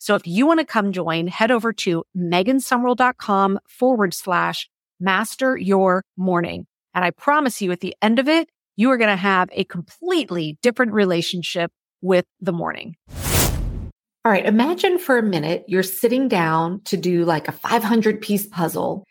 So if you want to come join, head over to megansumrell.com forward slash master your morning. And I promise you at the end of it, you are going to have a completely different relationship with the morning. All right. Imagine for a minute you're sitting down to do like a 500 piece puzzle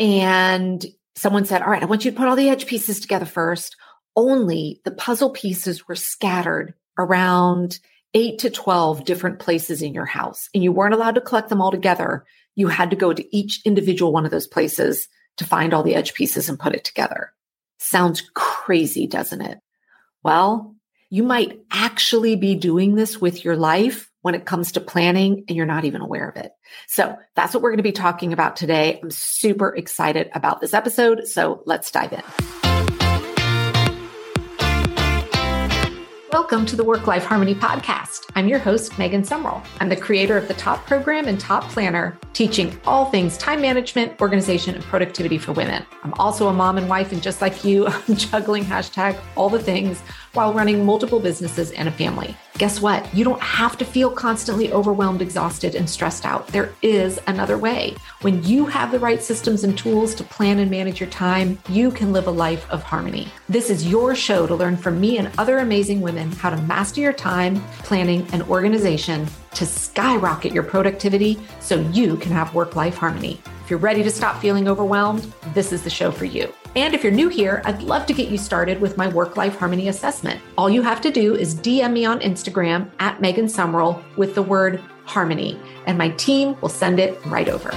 and someone said, all right, I want you to put all the edge pieces together first. Only the puzzle pieces were scattered around eight to 12 different places in your house and you weren't allowed to collect them all together. You had to go to each individual one of those places to find all the edge pieces and put it together. Sounds crazy, doesn't it? Well, you might actually be doing this with your life when it comes to planning and you're not even aware of it. So that's what we're going to be talking about today. I'm super excited about this episode. So let's dive in. Welcome to the Work Life Harmony Podcast. I'm your host, Megan Sumrell. I'm the creator of the Top Program and Top Planner, teaching all things time management, organization, and productivity for women. I'm also a mom and wife, and just like you, I'm juggling hashtag all the things while running multiple businesses and a family. Guess what? You don't have to feel constantly overwhelmed, exhausted, and stressed out. There is another way. When you have the right systems and tools to plan and manage your time, you can live a life of harmony. This is your show to learn from me and other amazing women how to master your time, planning, and organization to skyrocket your productivity so you can have work life harmony. If you're ready to stop feeling overwhelmed, this is the show for you. And if you're new here, I'd love to get you started with my work life harmony assessment. All you have to do is DM me on Instagram at Megan Sumrell with the word harmony, and my team will send it right over.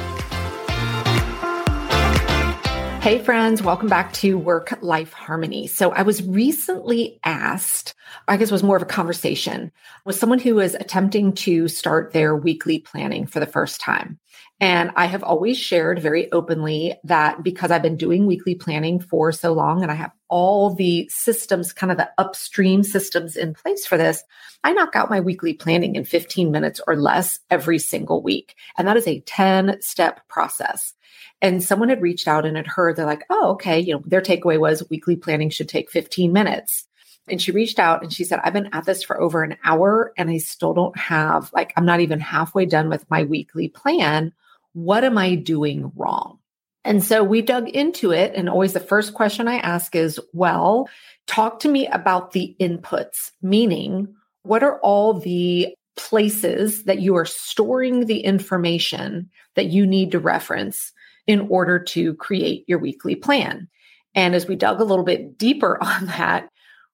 Hey, friends, welcome back to Work Life Harmony. So, I was recently asked, I guess it was more of a conversation with someone who was attempting to start their weekly planning for the first time. And I have always shared very openly that because I've been doing weekly planning for so long and I have all the systems, kind of the upstream systems in place for this, I knock out my weekly planning in 15 minutes or less every single week. And that is a 10 step process. And someone had reached out and had heard, they're like, oh, okay, you know, their takeaway was weekly planning should take 15 minutes. And she reached out and she said, I've been at this for over an hour and I still don't have, like, I'm not even halfway done with my weekly plan. What am I doing wrong? And so we dug into it. And always the first question I ask is, well, talk to me about the inputs, meaning, what are all the places that you are storing the information that you need to reference in order to create your weekly plan. And as we dug a little bit deeper on that,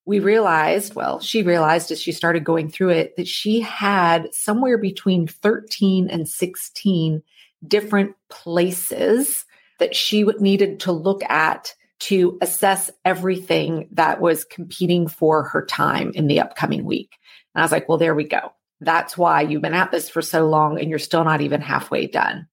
we realized, well, she realized as she started going through it that she had somewhere between 13 and 16 different places that she needed to look at to assess everything that was competing for her time in the upcoming week. And I was like, well, there we go. That's why you've been at this for so long and you're still not even halfway done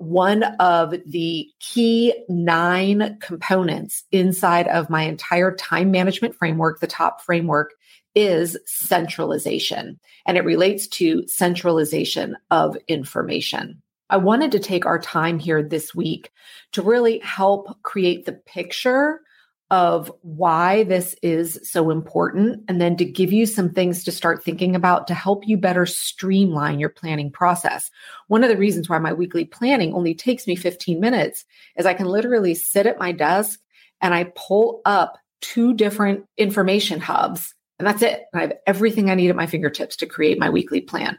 one of the key nine components inside of my entire time management framework, the top framework, is centralization. And it relates to centralization of information. I wanted to take our time here this week to really help create the picture of why this is so important and then to give you some things to start thinking about to help you better streamline your planning process. One of the reasons why my weekly planning only takes me 15 minutes is I can literally sit at my desk and I pull up two different information hubs and that's it. I have everything I need at my fingertips to create my weekly plan.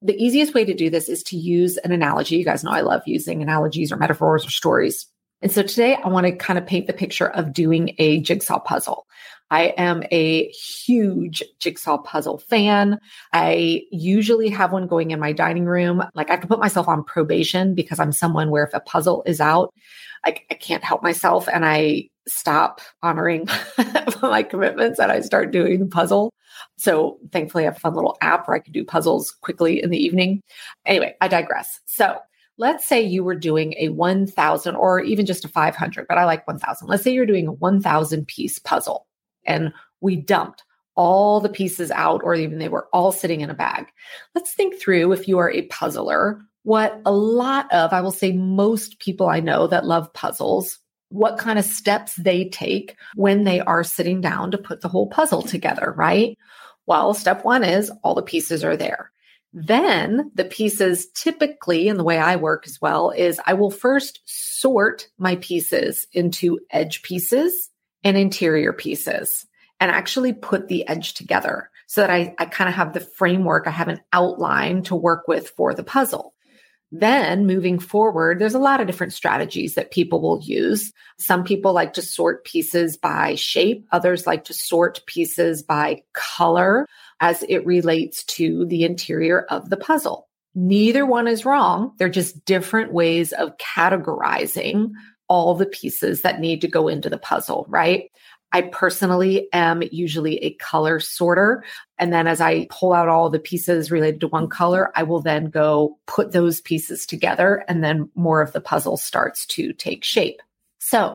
The easiest way to do this is to use an analogy. You guys know I love using analogies or metaphors or stories And so today I want to kind of paint the picture of doing a jigsaw puzzle. I am a huge jigsaw puzzle fan. I usually have one going in my dining room. Like I to put myself on probation because I'm someone where if a puzzle is out, I, I can't help myself and I stop honoring my commitments and I start doing the puzzle. So thankfully I have a fun little app where I can do puzzles quickly in the evening. Anyway, I digress. So let's say you were doing a 1000 or even just a 500, but I like 1000. Let's say you're doing a 1000 piece puzzle and we dumped all the pieces out, or even they were all sitting in a bag. Let's think through if you are a puzzler, what a lot of, I will say, most people I know that love puzzles, what kind of steps they take when they are sitting down to put the whole puzzle together, right? Well, step one is all the pieces are there. Then the pieces typically, and the way I work as well, is I will first sort my pieces into edge pieces and interior pieces and actually put the edge together so that I, I kind of have the framework, I have an outline to work with for the puzzle. Then moving forward, there's a lot of different strategies that people will use. Some people like to sort pieces by shape. Others like to sort pieces by color as it relates to the interior of the puzzle. Neither one is wrong. They're just different ways of categorizing all the pieces that need to go into the puzzle, right? I personally am usually a color sorter. And then as I pull out all the pieces related to one color, I will then go put those pieces together and then more of the puzzle starts to take shape. So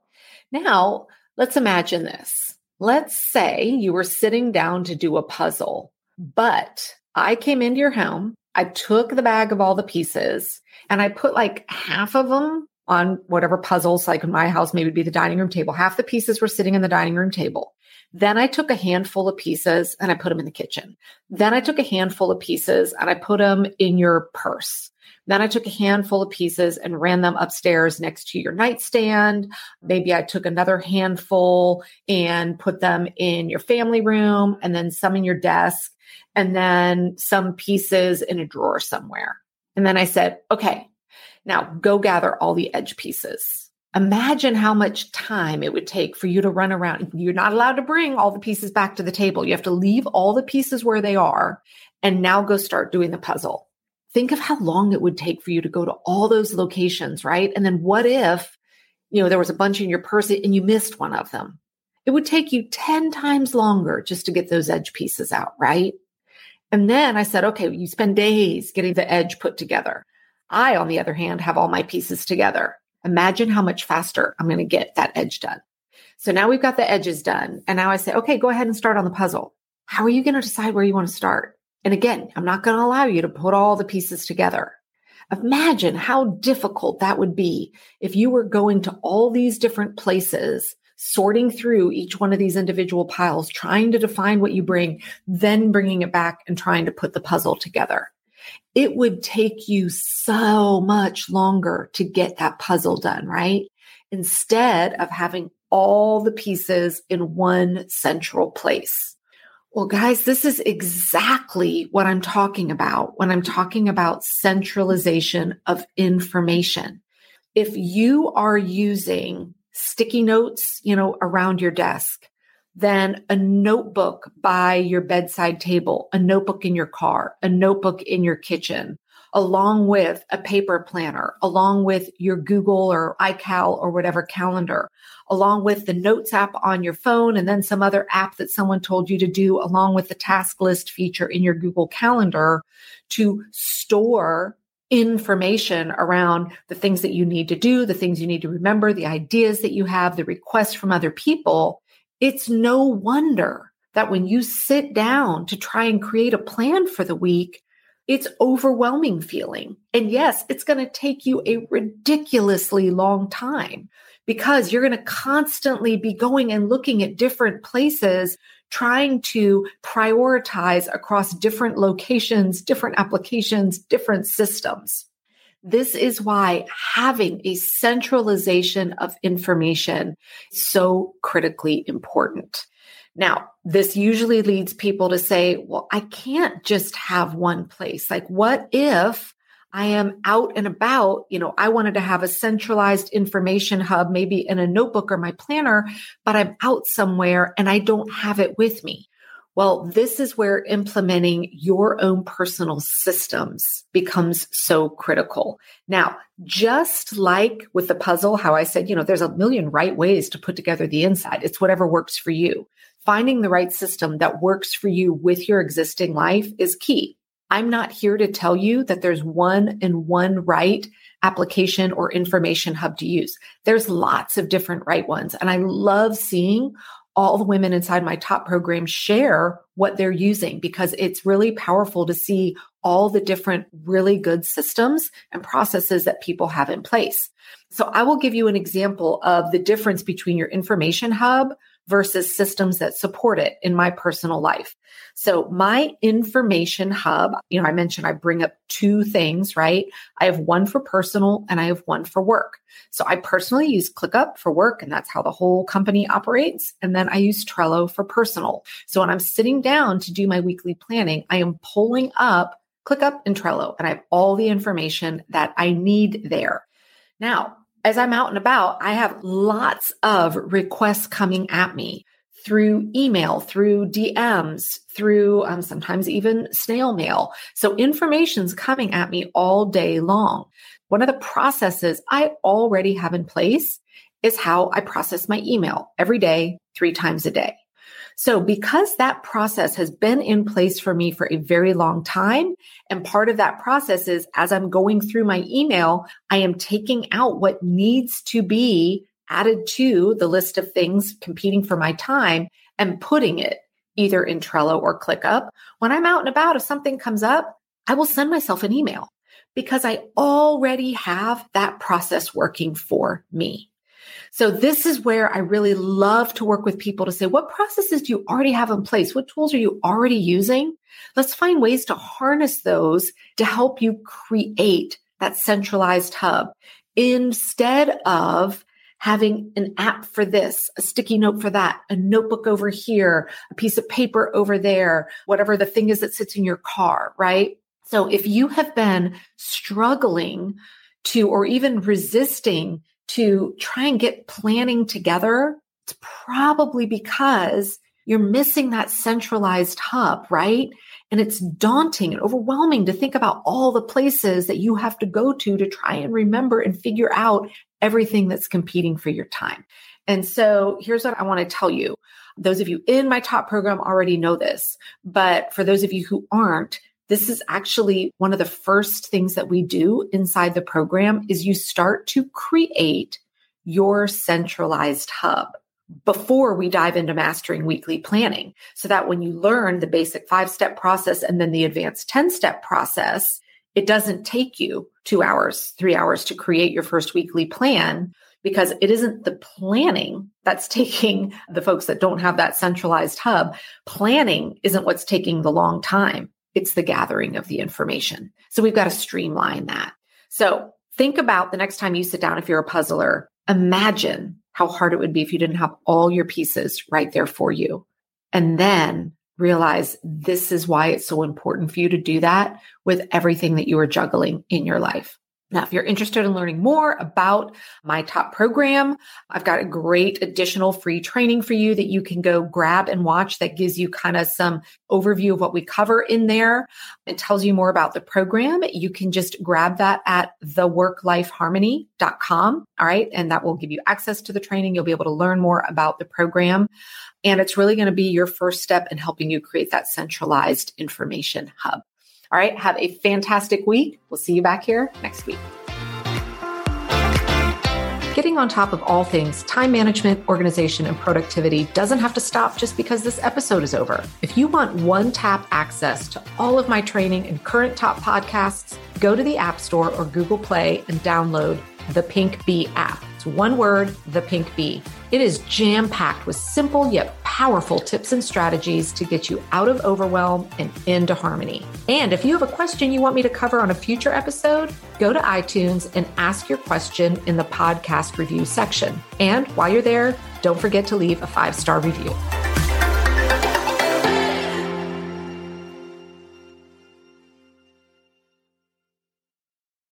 now let's imagine this. Let's say you were sitting down to do a puzzle, but I came into your home. I took the bag of all the pieces and I put like half of them on whatever puzzles, like in my house, maybe be the dining room table. Half the pieces were sitting in the dining room table. Then I took a handful of pieces and I put them in the kitchen. Then I took a handful of pieces and I put them in your purse. Then I took a handful of pieces and ran them upstairs next to your nightstand. Maybe I took another handful and put them in your family room and then some in your desk and then some pieces in a drawer somewhere. And then I said, okay, now go gather all the edge pieces. Imagine how much time it would take for you to run around. You're not allowed to bring all the pieces back to the table. You have to leave all the pieces where they are and now go start doing the puzzle. Think of how long it would take for you to go to all those locations, right? And then what if, you know, there was a bunch in your purse and you missed one of them? It would take you 10 times longer just to get those edge pieces out, right? And then I said, okay, you spend days getting the edge put together. I, on the other hand, have all my pieces together. Imagine how much faster I'm going to get that edge done. So now we've got the edges done. And now I say, okay, go ahead and start on the puzzle. How are you going to decide where you want to start? And again, I'm not going to allow you to put all the pieces together. Imagine how difficult that would be if you were going to all these different places, sorting through each one of these individual piles, trying to define what you bring, then bringing it back and trying to put the puzzle together it would take you so much longer to get that puzzle done, right? Instead of having all the pieces in one central place. Well, guys, this is exactly what I'm talking about when I'm talking about centralization of information. If you are using sticky notes, you know, around your desk, then a notebook by your bedside table, a notebook in your car, a notebook in your kitchen, along with a paper planner, along with your Google or iCal or whatever calendar, along with the notes app on your phone, and then some other app that someone told you to do, along with the task list feature in your Google Calendar to store information around the things that you need to do, the things you need to remember, the ideas that you have, the requests from other people. It's no wonder that when you sit down to try and create a plan for the week, it's overwhelming feeling. And yes, it's going to take you a ridiculously long time because you're going to constantly be going and looking at different places, trying to prioritize across different locations, different applications, different systems. This is why having a centralization of information is so critically important. Now, this usually leads people to say, well, I can't just have one place. Like, what if I am out and about, you know, I wanted to have a centralized information hub, maybe in a notebook or my planner, but I'm out somewhere and I don't have it with me. Well, this is where implementing your own personal systems becomes so critical. Now, just like with the puzzle, how I said, you know, there's a million right ways to put together the inside. It's whatever works for you. Finding the right system that works for you with your existing life is key. I'm not here to tell you that there's one and one right application or information hub to use. There's lots of different right ones. And I love seeing all the women inside my top program share what they're using because it's really powerful to see all the different really good systems and processes that people have in place. So I will give you an example of the difference between your information hub versus systems that support it in my personal life. So my information hub, you know, I mentioned I bring up two things, right? I have one for personal and I have one for work. So I personally use ClickUp for work and that's how the whole company operates. And then I use Trello for personal. So when I'm sitting down to do my weekly planning, I am pulling up ClickUp and Trello and I have all the information that I need there. Now, as I'm out and about, I have lots of requests coming at me through email, through DMs, through um, sometimes even snail mail. So information's coming at me all day long. One of the processes I already have in place is how I process my email every day, three times a day. So because that process has been in place for me for a very long time, and part of that process is as I'm going through my email, I am taking out what needs to be added to the list of things competing for my time and putting it either in Trello or ClickUp. When I'm out and about, if something comes up, I will send myself an email because I already have that process working for me. So this is where I really love to work with people to say, what processes do you already have in place? What tools are you already using? Let's find ways to harness those to help you create that centralized hub instead of having an app for this, a sticky note for that, a notebook over here, a piece of paper over there, whatever the thing is that sits in your car, right? So if you have been struggling to, or even resisting to try and get planning together, it's probably because you're missing that centralized hub, right? And it's daunting and overwhelming to think about all the places that you have to go to to try and remember and figure out everything that's competing for your time. And so here's what I want to tell you. Those of you in my top program already know this, but for those of you who aren't, this is actually one of the first things that we do inside the program is you start to create your centralized hub before we dive into mastering weekly planning so that when you learn the basic 5-step process and then the advanced 10-step process it doesn't take you 2 hours 3 hours to create your first weekly plan because it isn't the planning that's taking the folks that don't have that centralized hub. Planning isn't what's taking the long time it's the gathering of the information. So we've got to streamline that. So think about the next time you sit down, if you're a puzzler, imagine how hard it would be if you didn't have all your pieces right there for you. And then realize this is why it's so important for you to do that with everything that you are juggling in your life. Now, if you're interested in learning more about my top program, I've got a great additional free training for you that you can go grab and watch that gives you kind of some overview of what we cover in there. It tells you more about the program. You can just grab that at theworklifeharmony.com. All right. And that will give you access to the training. You'll be able to learn more about the program. And it's really going to be your first step in helping you create that centralized information hub. All right. Have a fantastic week. We'll see you back here next week. Getting on top of all things time management, organization, and productivity doesn't have to stop just because this episode is over. If you want one tap access to all of my training and current top podcasts, go to the App Store or Google Play and download the Pink Bee app. It's one word, the Pink Bee. It is jam packed with simple yet powerful tips and strategies to get you out of overwhelm and into harmony. And if you have a question you want me to cover on a future episode, go to iTunes and ask your question in the podcast review section. And while you're there, don't forget to leave a five star review.